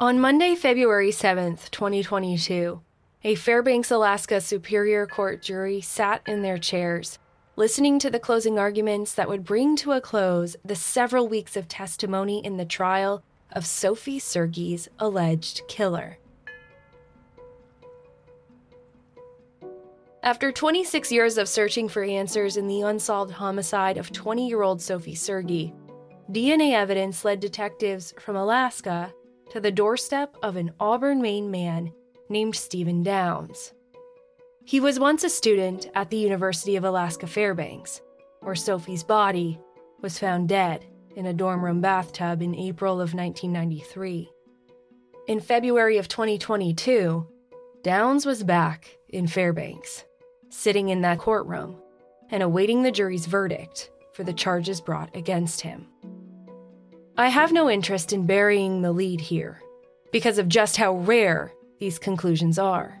On Monday, February 7th, 2022, a Fairbanks, Alaska Superior Court jury sat in their chairs, listening to the closing arguments that would bring to a close the several weeks of testimony in the trial of Sophie Sergie's alleged killer. After 26 years of searching for answers in the unsolved homicide of 20 year old Sophie Sergie, DNA evidence led detectives from Alaska to the doorstep of an Auburn, Maine man named Steven Downs. He was once a student at the University of Alaska Fairbanks, where Sophie's body was found dead in a dorm room bathtub in April of 1993. In February of 2022, Downs was back in Fairbanks, sitting in that courtroom and awaiting the jury's verdict for the charges brought against him. I have no interest in burying the lead here because of just how rare these conclusions are.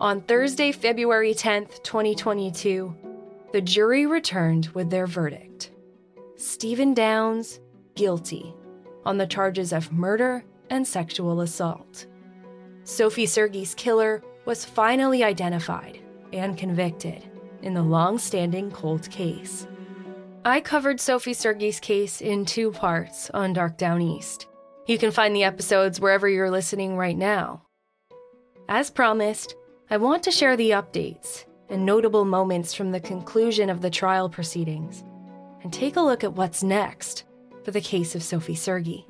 On Thursday, February 10th, 2022, the jury returned with their verdict Steven Downs, guilty on the charges of murder and sexual assault. Sophie Sergie's killer was finally identified and convicted in the long standing cold case. I covered Sophie Sergie's case in two parts on Dark Downeast. You can find the episodes wherever you're listening right now. As promised, I want to share the updates and notable moments from the conclusion of the trial proceedings and take a look at what's next for the case of Sophie Sergie.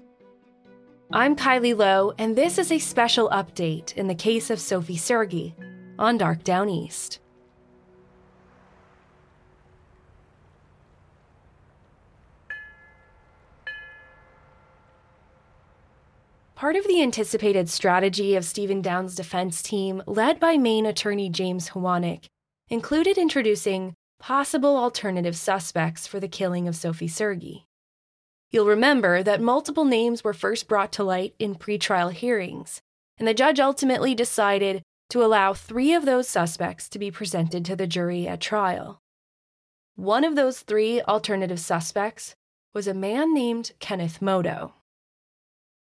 I'm Kylie Low, and this is a special update in the case of Sophie Sergie on Dark Downeast. Part of the anticipated strategy of Steven Downs' defense team, led by Maine attorney James Howaniec, included introducing possible alternative suspects for the killing of Sophie Sergie. You'll remember that multiple names were first brought to light in pretrial hearings, and the judge ultimately decided to allow three of those suspects to be presented to the jury at trial. One of those three alternative suspects was a man named Kenneth Moto.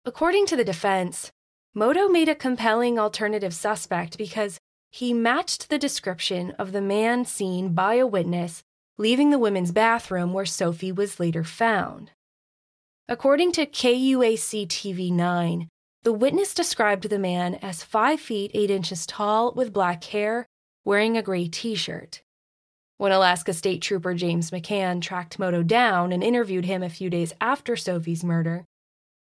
According to the defense, Moto made a compelling alternative suspect because he matched the description of the man seen by a witness leaving the women's bathroom where Sophie was later found. According to KUAC TV 9, the witness described the man as 5 feet 8 inches tall with black hair, wearing a gray t shirt. When Alaska State Trooper James McCann tracked Moto down and interviewed him a few days after Sophie's murder,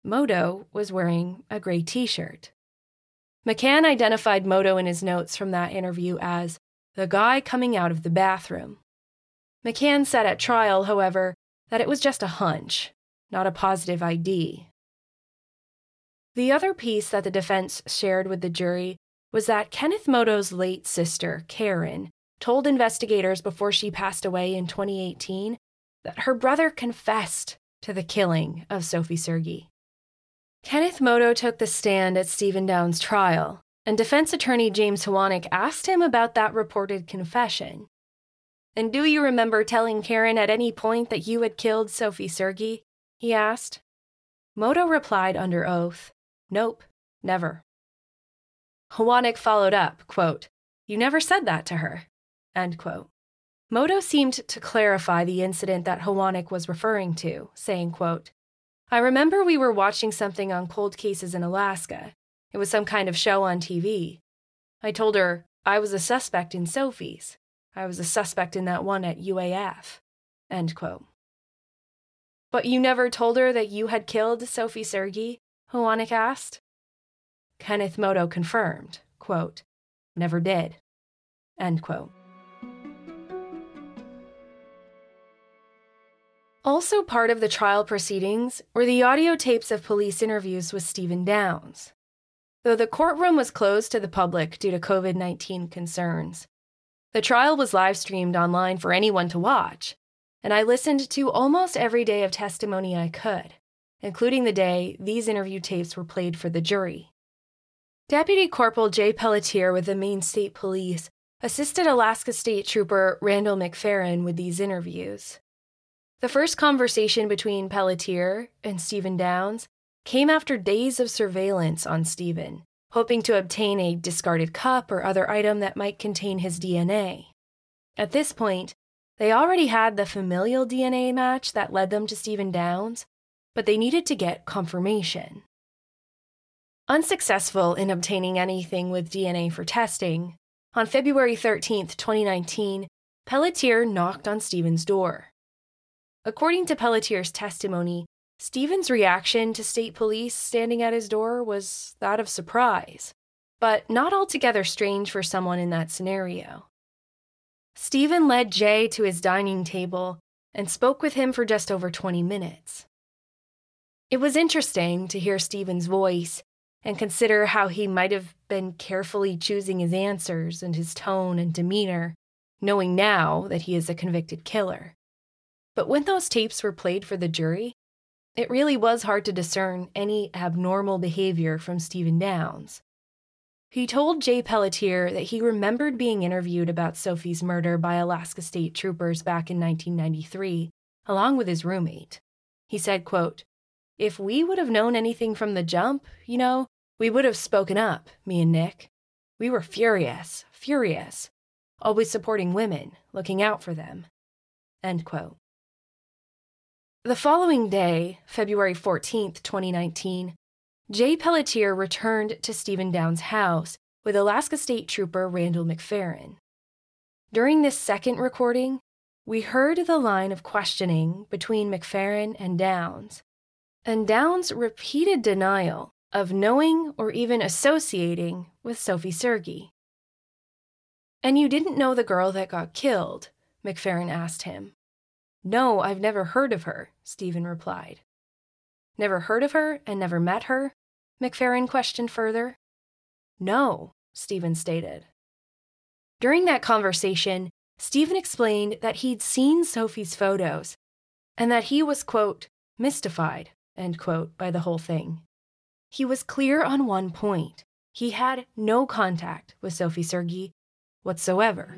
Moto was wearing a gray t shirt. McCann identified Moto in his notes from that interview as the guy coming out of the bathroom. McCann said at trial, however, that it was just a hunch, not a positive ID. The other piece that the defense shared with the jury was that Kenneth Moto's late sister, Karen, told investigators before she passed away in 2018 that her brother confessed to the killing of Sophie Sergie. Kenneth Moto took the stand at Steven Downs' trial, and defense attorney James Howaniec asked him about that reported confession. And do you remember telling Karen at any point that you had killed Sophie Sergie? he asked. Moto replied under oath, Nope, never. Howaniec followed up, quote, You never said that to her, end quote. Moto seemed to clarify the incident that Howaniec was referring to, saying, quote, I remember we were watching something on cold cases in Alaska. It was some kind of show on TV. I told her I was a suspect in Sophie's. I was a suspect in that one at UAF. End quote. But you never told her that you had killed Sophie Sergie? Howaniec asked. Kenneth Moto confirmed, quote, never did. End quote. Also, part of the trial proceedings were the audio tapes of police interviews with Steven Downs. Though the courtroom was closed to the public due to COVID 19 concerns, the trial was live streamed online for anyone to watch, and I listened to almost every day of testimony I could, including the day these interview tapes were played for the jury. Deputy Corporal Jay Pelletier with the Maine State Police assisted Alaska State Trooper Randall McPherron with these interviews. The first conversation between Pelletier and Steven Downs came after days of surveillance on Steven, hoping to obtain a discarded cup or other item that might contain his DNA. At this point, they already had the familial DNA match that led them to Steven Downs, but they needed to get confirmation. Unsuccessful in obtaining anything with DNA for testing, on February 13, 2019, Pelletier knocked on Steven's door. According to Pelletier's testimony, Steven's reaction to state police standing at his door was that of surprise, but not altogether strange for someone in that scenario. Steven led Jay to his dining table and spoke with him for just over 20 minutes. It was interesting to hear Steven's voice and consider how he might have been carefully choosing his answers and his tone and demeanor, knowing now that he is a convicted killer. But when those tapes were played for the jury, it really was hard to discern any abnormal behavior from Steven Downs. He told Jay Pelletier that he remembered being interviewed about Sophie's murder by Alaska State troopers back in 1993, along with his roommate. He said, quote, If we would have known anything from the jump, you know, we would have spoken up, me and Nick. We were furious, furious, always supporting women, looking out for them. End quote. The following day, February 14th, 2019, Jay Pelletier returned to Steven Downs' house with Alaska State Trooper Randall McPherron. During this second recording, we heard the line of questioning between McPherron and Downs, and Downs' repeated denial of knowing or even associating with Sophie Sergie. And you didn't know the girl that got killed? McPherron asked him. No, I've never heard of her, Steven replied. Never heard of her and never met her? McPherron questioned further. No, Steven stated. During that conversation, Steven explained that he'd seen Sophie's photos and that he was, quote, mystified, end quote, by the whole thing. He was clear on one point he had no contact with Sophie Sergie whatsoever.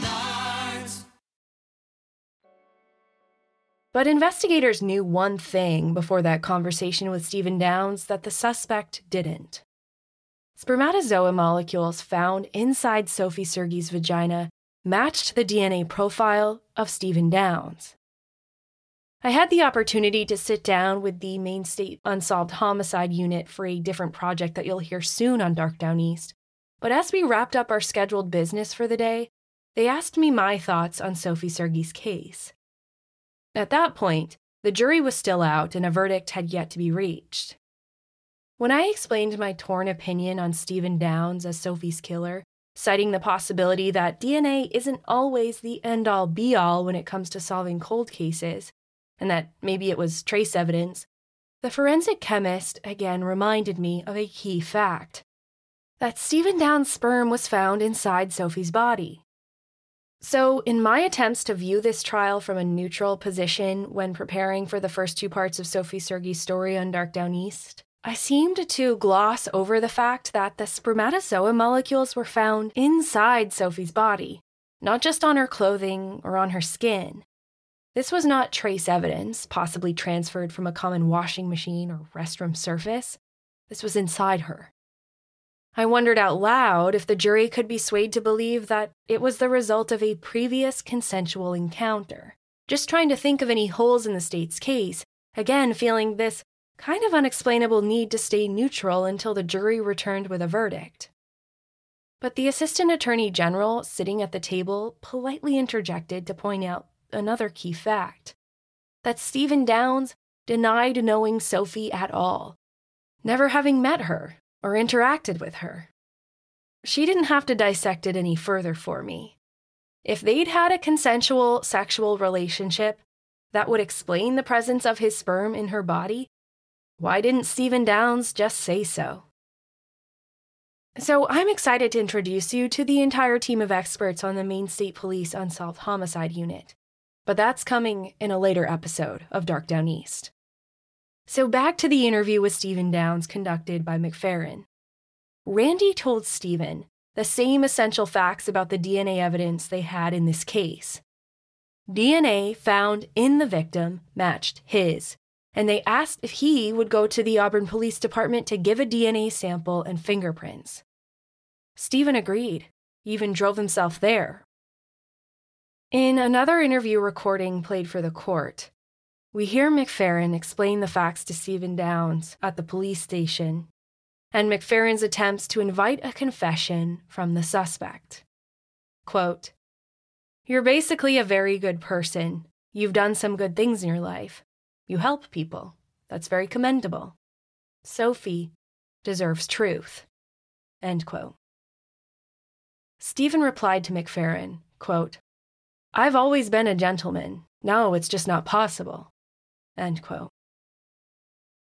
But investigators knew one thing before that conversation with Steven Downs that the suspect didn't. Spermatozoa molecules found inside Sophie Sergie's vagina matched the DNA profile of Steven Downs. I had the opportunity to sit down with the Maine State Unsolved Homicide Unit for a different project that you'll hear soon on Dark Downeast, But as we wrapped up our scheduled business for the day, they asked me my thoughts on Sophie Sergie's case. At that point, the jury was still out and a verdict had yet to be reached. When I explained my torn opinion on Steven Downs as Sophie's killer, citing the possibility that DNA isn't always the end all be all when it comes to solving cold cases, and that maybe it was trace evidence, the forensic chemist again reminded me of a key fact that Steven Downs' sperm was found inside Sophie's body. So, in my attempts to view this trial from a neutral position when preparing for the first two parts of Sophie Sergie's story on Dark Downeast, I seemed to gloss over the fact that the spermatozoa molecules were found inside Sophie's body, not just on her clothing or on her skin. This was not trace evidence, possibly transferred from a common washing machine or restroom surface. This was inside her. I wondered out loud if the jury could be swayed to believe that it was the result of a previous consensual encounter. Just trying to think of any holes in the state's case, again feeling this kind of unexplainable need to stay neutral until the jury returned with a verdict. But the Assistant Attorney General, sitting at the table, politely interjected to point out another key fact that Steven Downs denied knowing Sophie at all, never having met her or interacted with her. She didn't have to dissect it any further for me. If they'd had a consensual sexual relationship, that would explain the presence of his sperm in her body why didn't Steven Downs just say so? So, I'm excited to introduce you to the entire team of experts on the Maine State Police Unsolved Homicide Unit, but that's coming in a later episode of Dark Downeast. So, back to the interview with Steven Downs conducted by McPherron. Randy told Steven the same essential facts about the DNA evidence they had in this case. DNA found in the victim matched his, and they asked if he would go to the Auburn Police Department to give a DNA sample and fingerprints. Steven agreed, even drove himself there. In another interview recording played for the court, we hear McPherron explain the facts to Steven Downs at the police station and McPherron's attempts to invite a confession from the suspect. Quote, You're basically a very good person. You've done some good things in your life. You help people. That's very commendable. Sophie deserves truth. End quote. Steven replied to McPherron, quote, I've always been a gentleman. No, it's just not possible. End quote.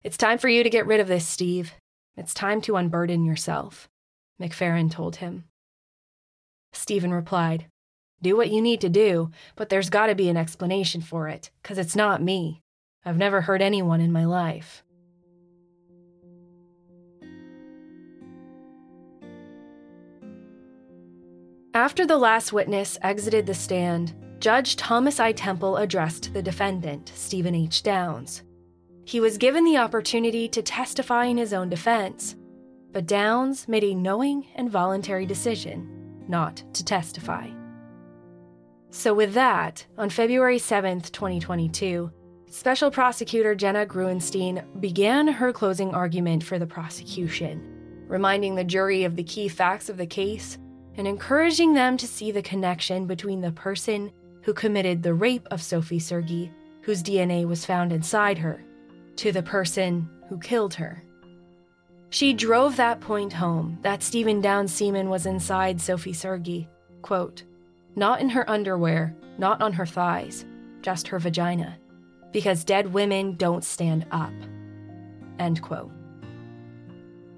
It's time for you to get rid of this, Steve. It's time to unburden yourself, McPherron told him. Steven replied, Do what you need to do, but there's got to be an explanation for it, because it's not me. I've never hurt anyone in my life. After the last witness exited the stand, Judge Thomas I. Temple addressed the defendant, Steven H. Downs. He was given the opportunity to testify in his own defense, but Downs made a knowing and voluntary decision not to testify. So, with that, on February 7, 2022, Special Prosecutor Jenna Gruenstein began her closing argument for the prosecution, reminding the jury of the key facts of the case and encouraging them to see the connection between the person who committed the rape of Sophie Sergie, whose DNA was found inside her, to the person who killed her. She drove that point home that Steven Downs semen was inside Sophie Sergie, quote, not in her underwear, not on her thighs, just her vagina because dead women don't stand up. End quote.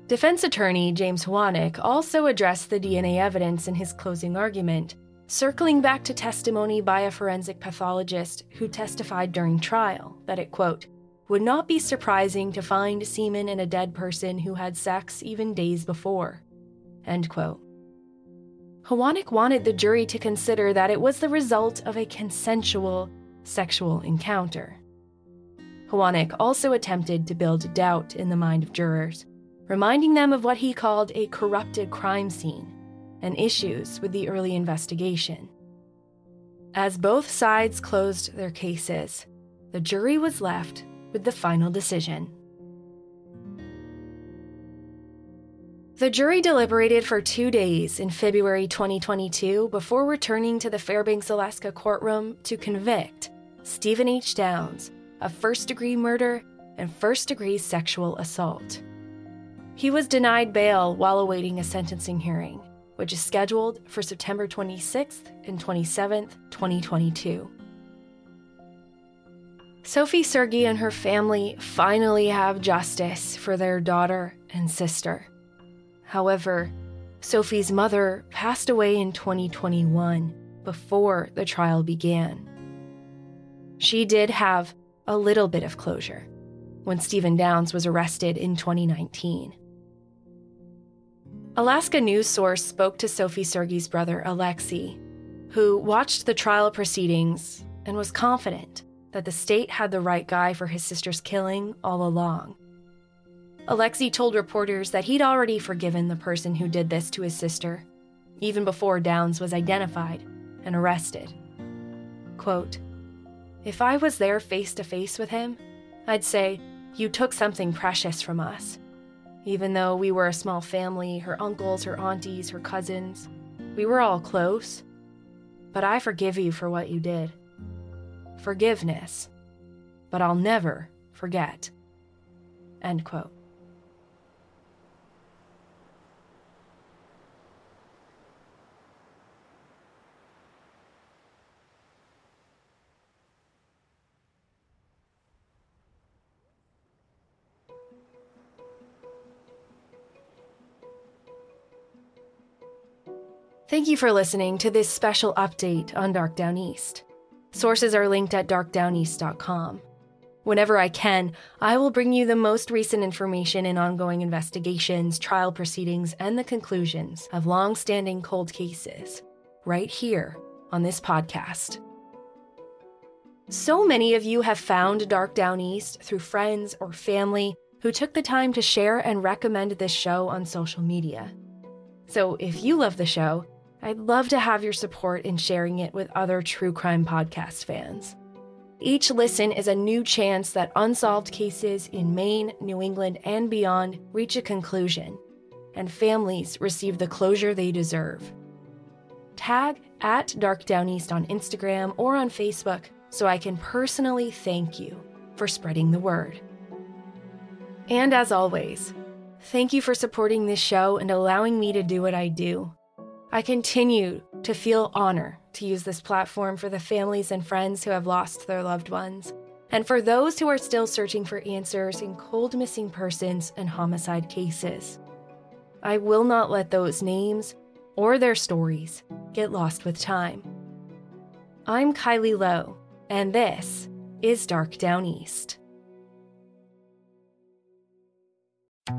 Defense attorney James Howaniec also addressed the DNA evidence in his closing argument, circling back to testimony by a forensic pathologist who testified during trial that it, quote, would not be surprising to find semen in a dead person who had sex even days before, end quote. Howaniec wanted the jury to consider that it was the result of a consensual sexual encounter. Howaniec also attempted to build doubt in the mind of jurors, reminding them of what he called a corrupted crime scene and issues with the early investigation. As both sides closed their cases, the jury was left with the final decision. The jury deliberated for two days in February 2022 before returning to the Fairbanks, Alaska courtroom to convict Steven H. Downs of first degree murder and first degree sexual assault. He was denied bail while awaiting a sentencing hearing, which is scheduled for September 26th and 27th, 2022. Sophie Sergie and her family finally have justice for their daughter and sister. However, Sophie's mother passed away in 2021 before the trial began. She did have a little bit of closure when Steven Downs was arrested in 2019. Alaska News Source spoke to Sophie Sergie's brother, Alexei, who watched the trial proceedings and was confident that the state had the right guy for his sister's killing all along. Alexei told reporters that he'd already forgiven the person who did this to his sister, even before Downs was identified and arrested. Quote, If I was there face to face with him, I'd say, You took something precious from us. Even though we were a small family, her uncles, her aunties, her cousins, we were all close. But I forgive you for what you did. Forgiveness. But I'll never forget. End quote. Thank you for listening to this special update on Dark Downeast. Sources are linked at darkdowneast.com. Whenever I can, I will bring you the most recent information in ongoing investigations, trial proceedings, and the conclusions of long standing cold cases right here on this podcast. So many of you have found Dark Downeast through friends or family who took the time to share and recommend this show on social media. So if you love the show, I'd love to have your support in sharing it with other true crime podcast fans. Each listen is a new chance that unsolved cases in Maine, New England, and beyond reach a conclusion, and families receive the closure they deserve. Tag at Dark Downeast on Instagram or on Facebook so I can personally thank you for spreading the word. And as always, thank you for supporting this show and allowing me to do what I do. I continue to feel honor to use this platform for the families and friends who have lost their loved ones, and for those who are still searching for answers in cold missing persons and homicide cases. I will not let those names or their stories get lost with time. I'm Kylie Low, and this is Dark Downeast.